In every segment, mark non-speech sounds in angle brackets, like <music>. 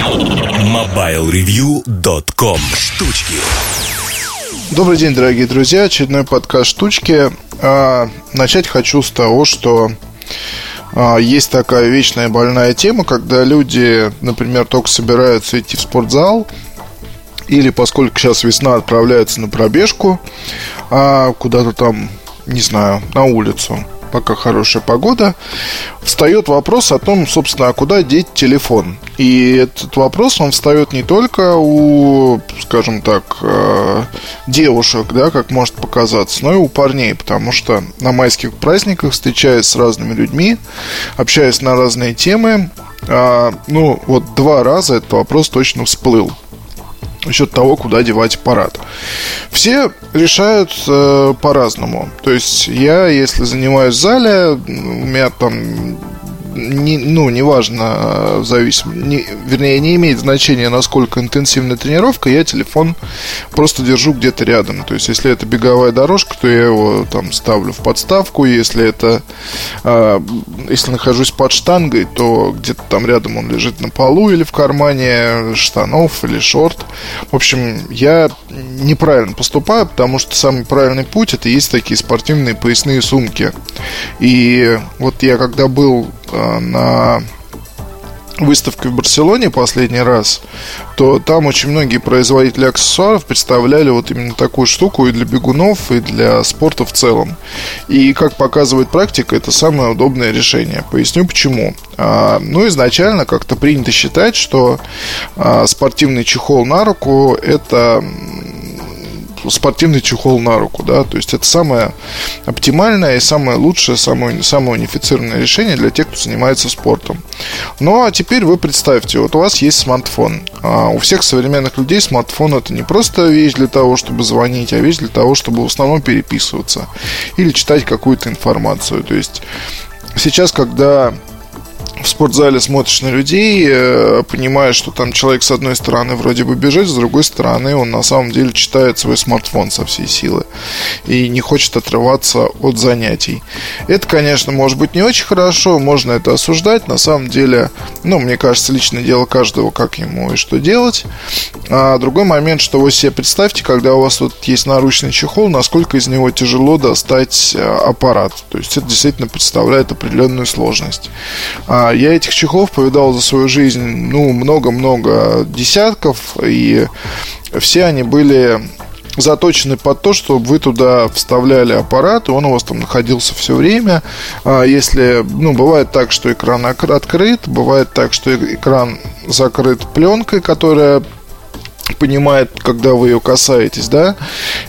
MobileReview.com Штучки Добрый день, дорогие друзья. Очередной подкаст «Штучки». А, начать хочу с того, что а, есть такая вечная больная тема, когда люди, например, только собираются идти в спортзал, или поскольку сейчас весна, отправляются на пробежку а, куда-то там, не знаю, на улицу пока хорошая погода, встает вопрос о том, собственно, а куда деть телефон. И этот вопрос, он встает не только у, скажем так, э, девушек, да, как может показаться, но и у парней, потому что на майских праздниках, встречаясь с разными людьми, общаясь на разные темы, э, ну, вот два раза этот вопрос точно всплыл насчет того, куда девать аппарат. Все решают э, по-разному. То есть я, если занимаюсь в зале, у меня там не, ну, неважно, зависим, не, вернее, не имеет значения, насколько интенсивная тренировка, я телефон просто держу где-то рядом. То есть, если это беговая дорожка, то я его там ставлю в подставку, если это, э, если нахожусь под штангой, то где-то там рядом он лежит на полу или в кармане штанов или шорт. В общем, я неправильно поступаю, потому что самый правильный путь это есть такие спортивные поясные сумки. И вот я когда был Э, на выставке в Барселоне последний раз, то там очень многие производители аксессуаров представляли вот именно такую штуку и для бегунов, и для спорта в целом. И, как показывает практика, это самое удобное решение. Поясню почему. А, ну, изначально как-то принято считать, что а, спортивный чехол на руку – это спортивный чехол на руку, да, то есть это самое оптимальное и самое лучшее, самое, самое унифицированное решение для тех, кто занимается спортом. Ну, а теперь вы представьте, вот у вас есть смартфон. А у всех современных людей смартфон это не просто вещь для того, чтобы звонить, а вещь для того, чтобы в основном переписываться или читать какую-то информацию. То есть сейчас, когда в спортзале смотришь на людей, э, понимаешь, что там человек с одной стороны вроде бы бежит, с другой стороны он на самом деле читает свой смартфон со всей силы и не хочет отрываться от занятий. Это, конечно, может быть не очень хорошо, можно это осуждать. На самом деле, ну, мне кажется, личное дело каждого, как ему и что делать. А другой момент, что вы себе представьте, когда у вас тут есть наручный чехол, насколько из него тяжело достать э, аппарат. То есть это действительно представляет определенную сложность. А я этих чехлов повидал за свою жизнь, ну, много-много десятков, и все они были заточены под то, чтобы вы туда вставляли аппарат, и он у вас там находился все время. А если, ну, бывает так, что экран открыт, бывает так, что экран закрыт пленкой, которая понимает, когда вы ее касаетесь, да.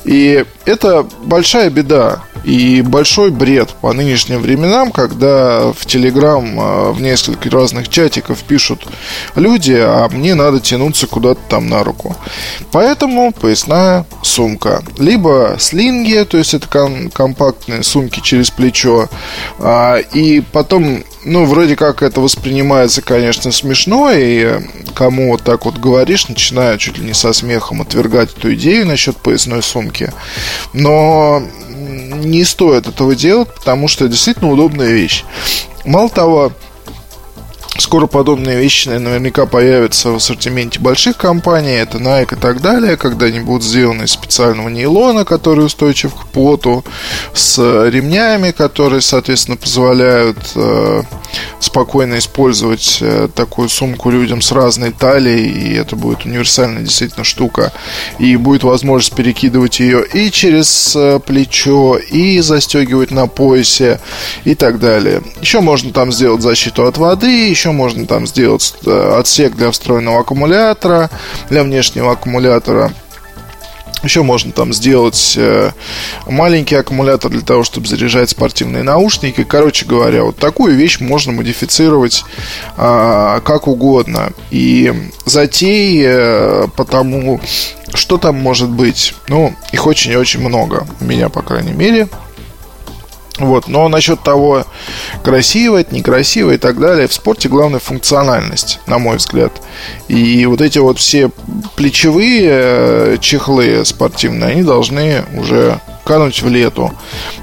И это большая беда и большой бред по нынешним временам, когда в Телеграм а, в несколько разных чатиков пишут люди, а мне надо тянуться куда-то там на руку. Поэтому поясная сумка. Либо слинги, то есть это компактные сумки через плечо, а, и потом ну, вроде как это воспринимается, конечно, смешно, и кому вот так вот говоришь, начинают чуть ли не со смехом отвергать эту идею насчет поясной сумки. Но не стоит этого делать, потому что это действительно удобная вещь. Мало того, Скоро подобные вещи наверняка появятся в ассортименте больших компаний, это Nike и так далее, когда они будут сделаны из специального нейлона, который устойчив к поту, с ремнями, которые, соответственно, позволяют э, спокойно использовать э, такую сумку людям с разной талией, и это будет универсальная действительно штука, и будет возможность перекидывать ее и через э, плечо, и застегивать на поясе, и так далее. Еще можно там сделать защиту от воды, еще можно там сделать э, отсек для встроенного аккумулятора, для внешнего аккумулятора. Еще можно там сделать э, маленький аккумулятор для того, чтобы заряжать спортивные наушники. Короче говоря, вот такую вещь можно модифицировать э, как угодно. И затей э, потому, что там может быть, ну, их очень и очень много. У меня, по крайней мере. Вот. Но насчет того, красиво это, некрасиво и так далее, в спорте главная функциональность, на мой взгляд. И вот эти вот все плечевые э, чехлы спортивные, они должны уже кануть в лету.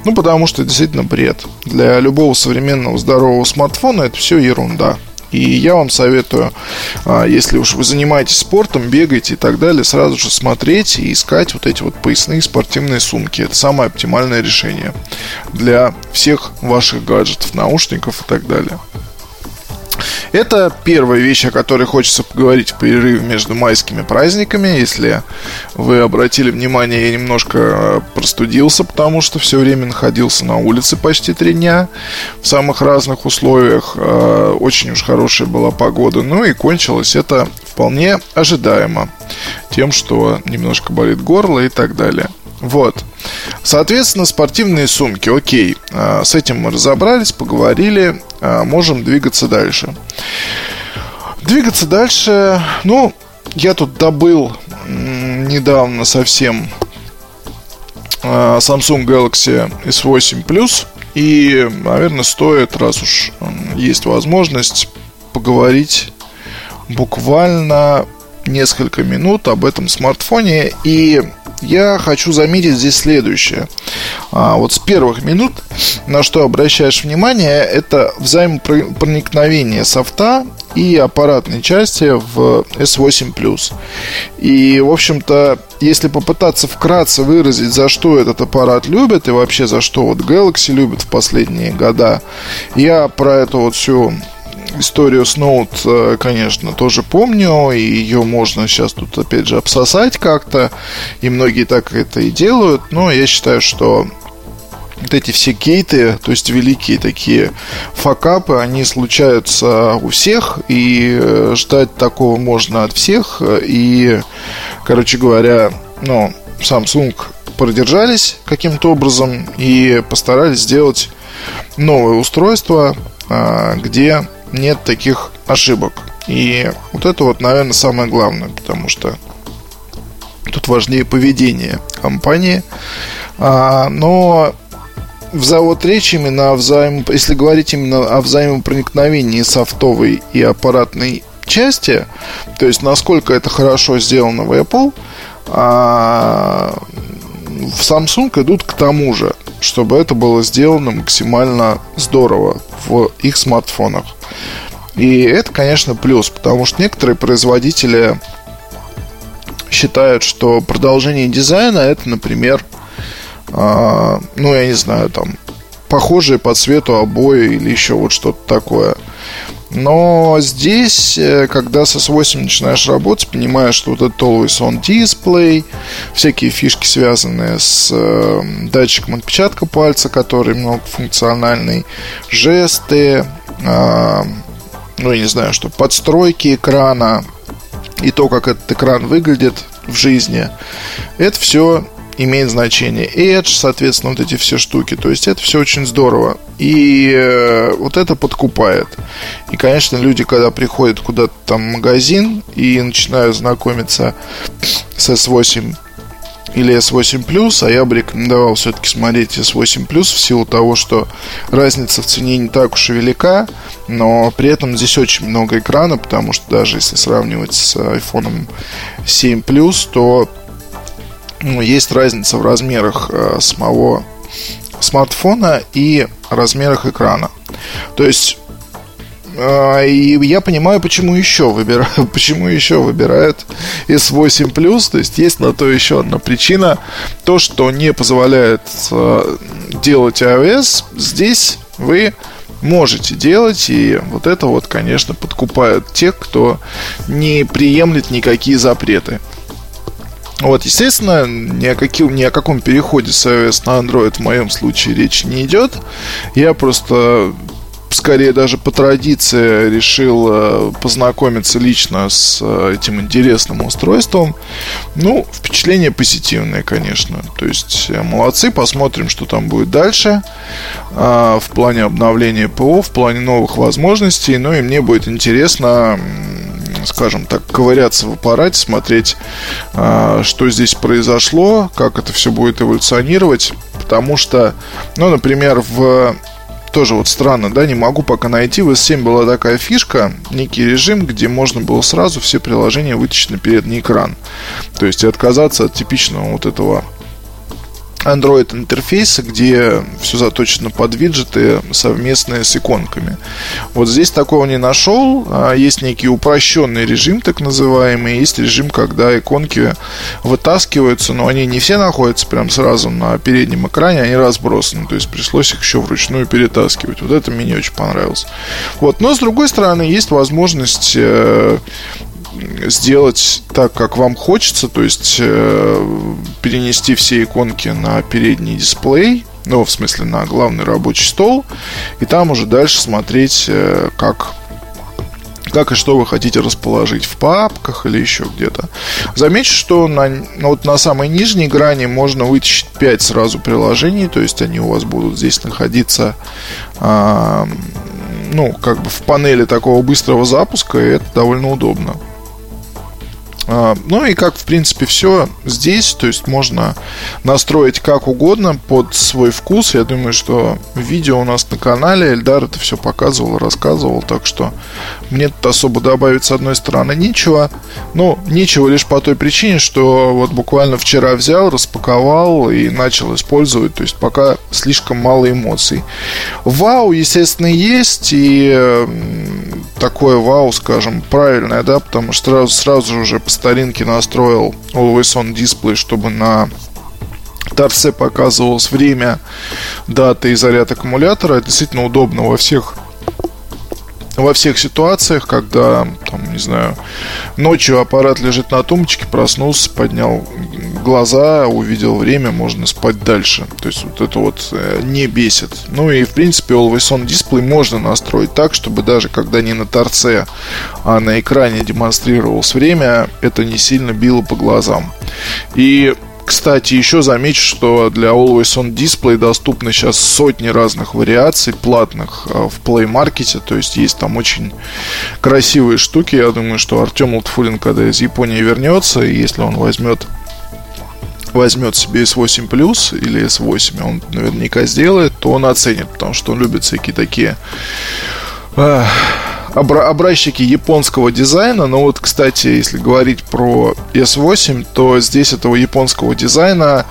Ну, потому что действительно бред. Для любого современного здорового смартфона это все ерунда И я вам советую, а, если уж вы занимаетесь спортом, бегаете и так далее, сразу же смотреть и искать вот эти вот поясные спортивные сумки. Это самое оптимальное решение для всех ваших гаджетов, наушников и так далее. Это первая вещь, о которой хочется поговорить в перерыве между майскими праздниками. Если вы обратили внимание, я немножко э, простудился, потому что все время находился на улице почти три дня в самых разных условиях. Э, очень уж хорошая была погода. Ну и кончилось это вполне ожидаемо тем, что немножко болит горло и так далее. Вот. Соответственно, спортивные сумки. Окей, а, с этим мы разобрались, поговорили, а, можем двигаться дальше. Двигаться дальше, ну, я тут добыл недавно совсем а, Samsung Galaxy S8 Plus. И, наверное, стоит, раз уж есть возможность, поговорить буквально несколько минут об этом смартфоне. И я хочу заметить здесь следующее. А, вот с первых минут, на что обращаешь внимание, это взаимопроникновение софта и аппаратной части в S8 Plus. И, в общем-то, если попытаться вкратце выразить, за что этот аппарат любит и вообще за что вот Galaxy любит в последние года, я про эту вот всю историю с Note, э, конечно, тоже помню, и ее можно сейчас тут опять же обсосать как-то, и многие так это и делают, но я считаю, что вот эти все кейты, то есть великие такие факапы, они случаются у всех, и э, ждать такого можно от всех, и, короче говоря, ну, Samsung продержались каким-то образом и постарались сделать новое устройство, а, где нет таких ошибок. И вот это вот, наверное, самое главное, потому что тут важнее поведение компании. А, но вот речь именно о взаим... если говорить именно о взаимопроникновении софтовой и аппаратной части, то есть насколько это хорошо сделано в Apple, а в Samsung идут к тому же, чтобы это было сделано максимально здорово в их смартфонах. И это, конечно, плюс, потому что некоторые производители считают, что продолжение дизайна это, например, э, ну, я не знаю, там, похожие по цвету обои или еще вот что-то такое. Но здесь, э, когда с S8 начинаешь работать, понимаешь, что вот этот Always On Display, всякие фишки, связанные с э, датчиком отпечатка пальца, который многофункциональный, жесты, э, ну, я не знаю, что подстройки экрана и то, как этот экран выглядит в жизни, это все имеет значение. Edge, соответственно, вот эти все штуки. То есть это все очень здорово. И э, вот это подкупает. И, конечно, люди, когда приходят куда-то там в магазин и начинают знакомиться с S8 или S8 Plus, а я бы рекомендовал все-таки смотреть S8 Plus в силу того, что разница в цене не так уж и велика, но при этом здесь очень много экрана, потому что даже если сравнивать с iPhone 7 Plus, то ну, есть разница в размерах э, самого смартфона и размерах экрана. То есть и я понимаю, почему еще <laughs> выбирают, почему еще выбирают S8 Plus. То есть есть на то еще одна причина. То, что не позволяет э, делать iOS, здесь вы можете делать. И вот это вот, конечно, подкупает тех, кто не приемлет никакие запреты. Вот, естественно, ни о, каким, ни о каком переходе с iOS на Android в моем случае речи не идет. Я просто скорее даже по традиции решил э, познакомиться лично с э, этим интересным устройством. Ну, впечатление позитивное, конечно. То есть, э, молодцы, посмотрим, что там будет дальше в плане обновления ПО, в плане новых возможностей. Ну и мне будет интересно скажем так, ковыряться в аппарате, смотреть, что здесь произошло, как это все будет эволюционировать. Потому что, ну, например, в тоже вот странно, да, не могу пока найти. В S7 была такая фишка, некий режим, где можно было сразу все приложения вытащить на передний экран. То есть отказаться от типичного вот этого Android интерфейса, где все заточено под виджеты совместные с иконками. Вот здесь такого не нашел. А есть некий упрощенный режим, так называемый. Есть режим, когда иконки вытаскиваются, но они не все находятся прям сразу на переднем экране, они разбросаны. То есть пришлось их еще вручную перетаскивать. Вот это мне не очень понравилось. Вот. Но с другой стороны, есть возможность э, сделать так, как вам хочется, то есть э, перенести все иконки на передний дисплей, ну, в смысле, на главный рабочий стол, и там уже дальше смотреть, э, как как и что вы хотите расположить в папках или еще где-то. Замечу, что на, ну, вот на самой нижней грани можно вытащить 5 сразу приложений, то есть они у вас будут здесь находиться э, ну, как бы в панели такого быстрого запуска, и это довольно удобно. А, ну и как, в принципе, все здесь, то есть можно настроить как угодно под свой вкус. Я думаю, что видео у нас на канале, Эльдар это все показывал, рассказывал, так что мне тут особо добавить с одной стороны нечего. Ну, нечего лишь по той причине, что вот буквально вчера взял, распаковал и начал использовать, то есть пока слишком мало эмоций. Вау, естественно, есть, и такое вау, скажем, правильное, да, потому что сразу, сразу же уже старинке настроил Always On Display, чтобы на торце показывалось время, дата и заряд аккумулятора. Это действительно удобно во всех во всех ситуациях, когда, там, не знаю, ночью аппарат лежит на тумбочке, проснулся, поднял глаза, увидел время, можно спать дальше. То есть вот это вот э, не бесит. Ну и в принципе Always On Display можно настроить так, чтобы даже когда не на торце, а на экране демонстрировалось время, это не сильно било по глазам. И кстати, еще замечу, что для Always On Display доступны сейчас сотни разных вариаций платных а, в Play Market, то есть есть там очень красивые штуки. Я думаю, что Артем Лутфулин, когда из Японии вернется, если он возьмет возьмет себе S8 Plus или S8, он наверняка сделает, то он оценит, потому что он любит всякие такие э, обра- образчики японского дизайна. Но вот, кстати, если говорить про S8, то здесь этого японского дизайна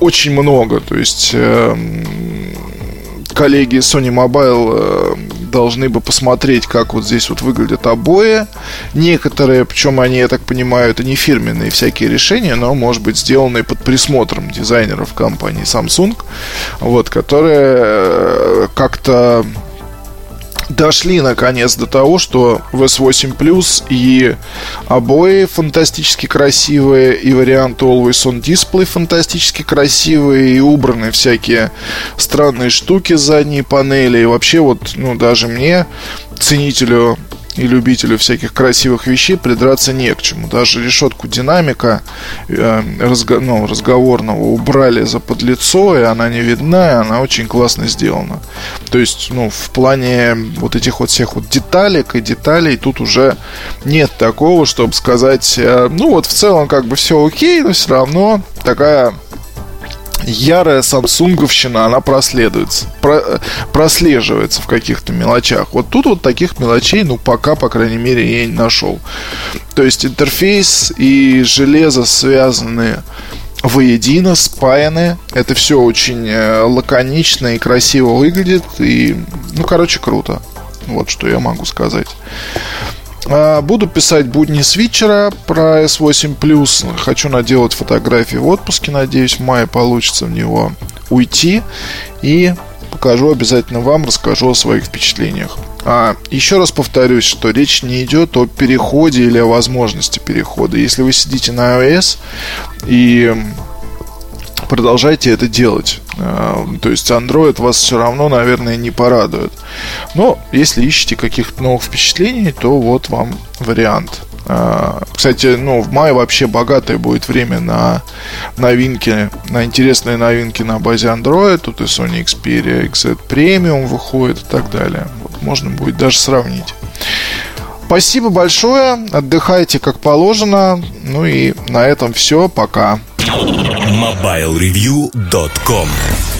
очень много. То есть э, коллеги Sony Mobile э, должны бы посмотреть, как вот здесь вот выглядят обои. Некоторые, причем они, я так понимаю, это не фирменные всякие решения, но, может быть, сделанные под присмотром дизайнеров компании Samsung, вот, которые э, как-то дошли наконец до того, что в S8 Plus и обои фантастически красивые, и вариант Always On Display фантастически красивые, и убраны всякие странные штуки с задней панели. И вообще вот, ну, даже мне, ценителю и любителю всяких красивых вещей придраться не к чему. Даже решетку динамика э, разго, ну, разговорного убрали за подлицо, и она не видна, и она очень классно сделана. То есть, ну, в плане вот этих вот всех вот деталек и деталей тут уже нет такого, чтобы сказать, э, ну, вот в целом как бы все окей, но все равно такая ярая самсунговщина, она проследуется, про, прослеживается в каких-то мелочах. Вот тут вот таких мелочей, ну, пока, по крайней мере, я не нашел. То есть интерфейс и железо связаны воедино, спаяны. Это все очень э, лаконично и красиво выглядит. И, ну, короче, круто. Вот что я могу сказать. А, буду писать будни свитчера про S8 Plus. Хочу наделать фотографии в отпуске. Надеюсь, в мае получится в него уйти. И покажу обязательно вам, расскажу о своих впечатлениях. А, еще раз повторюсь, что речь не идет о переходе или о возможности перехода. Если вы сидите на iOS и продолжайте это делать. А, то есть Android вас все равно, наверное, не порадует. Но если ищете каких-то новых впечатлений, то вот вам вариант. А, кстати, ну, в мае вообще богатое будет время на новинки, на интересные новинки на базе Android. Тут и Sony Xperia XZ Premium выходит и так далее. Вот, можно будет даже сравнить. Спасибо большое. Отдыхайте как положено. Ну и на этом все. Пока. MobileReview.com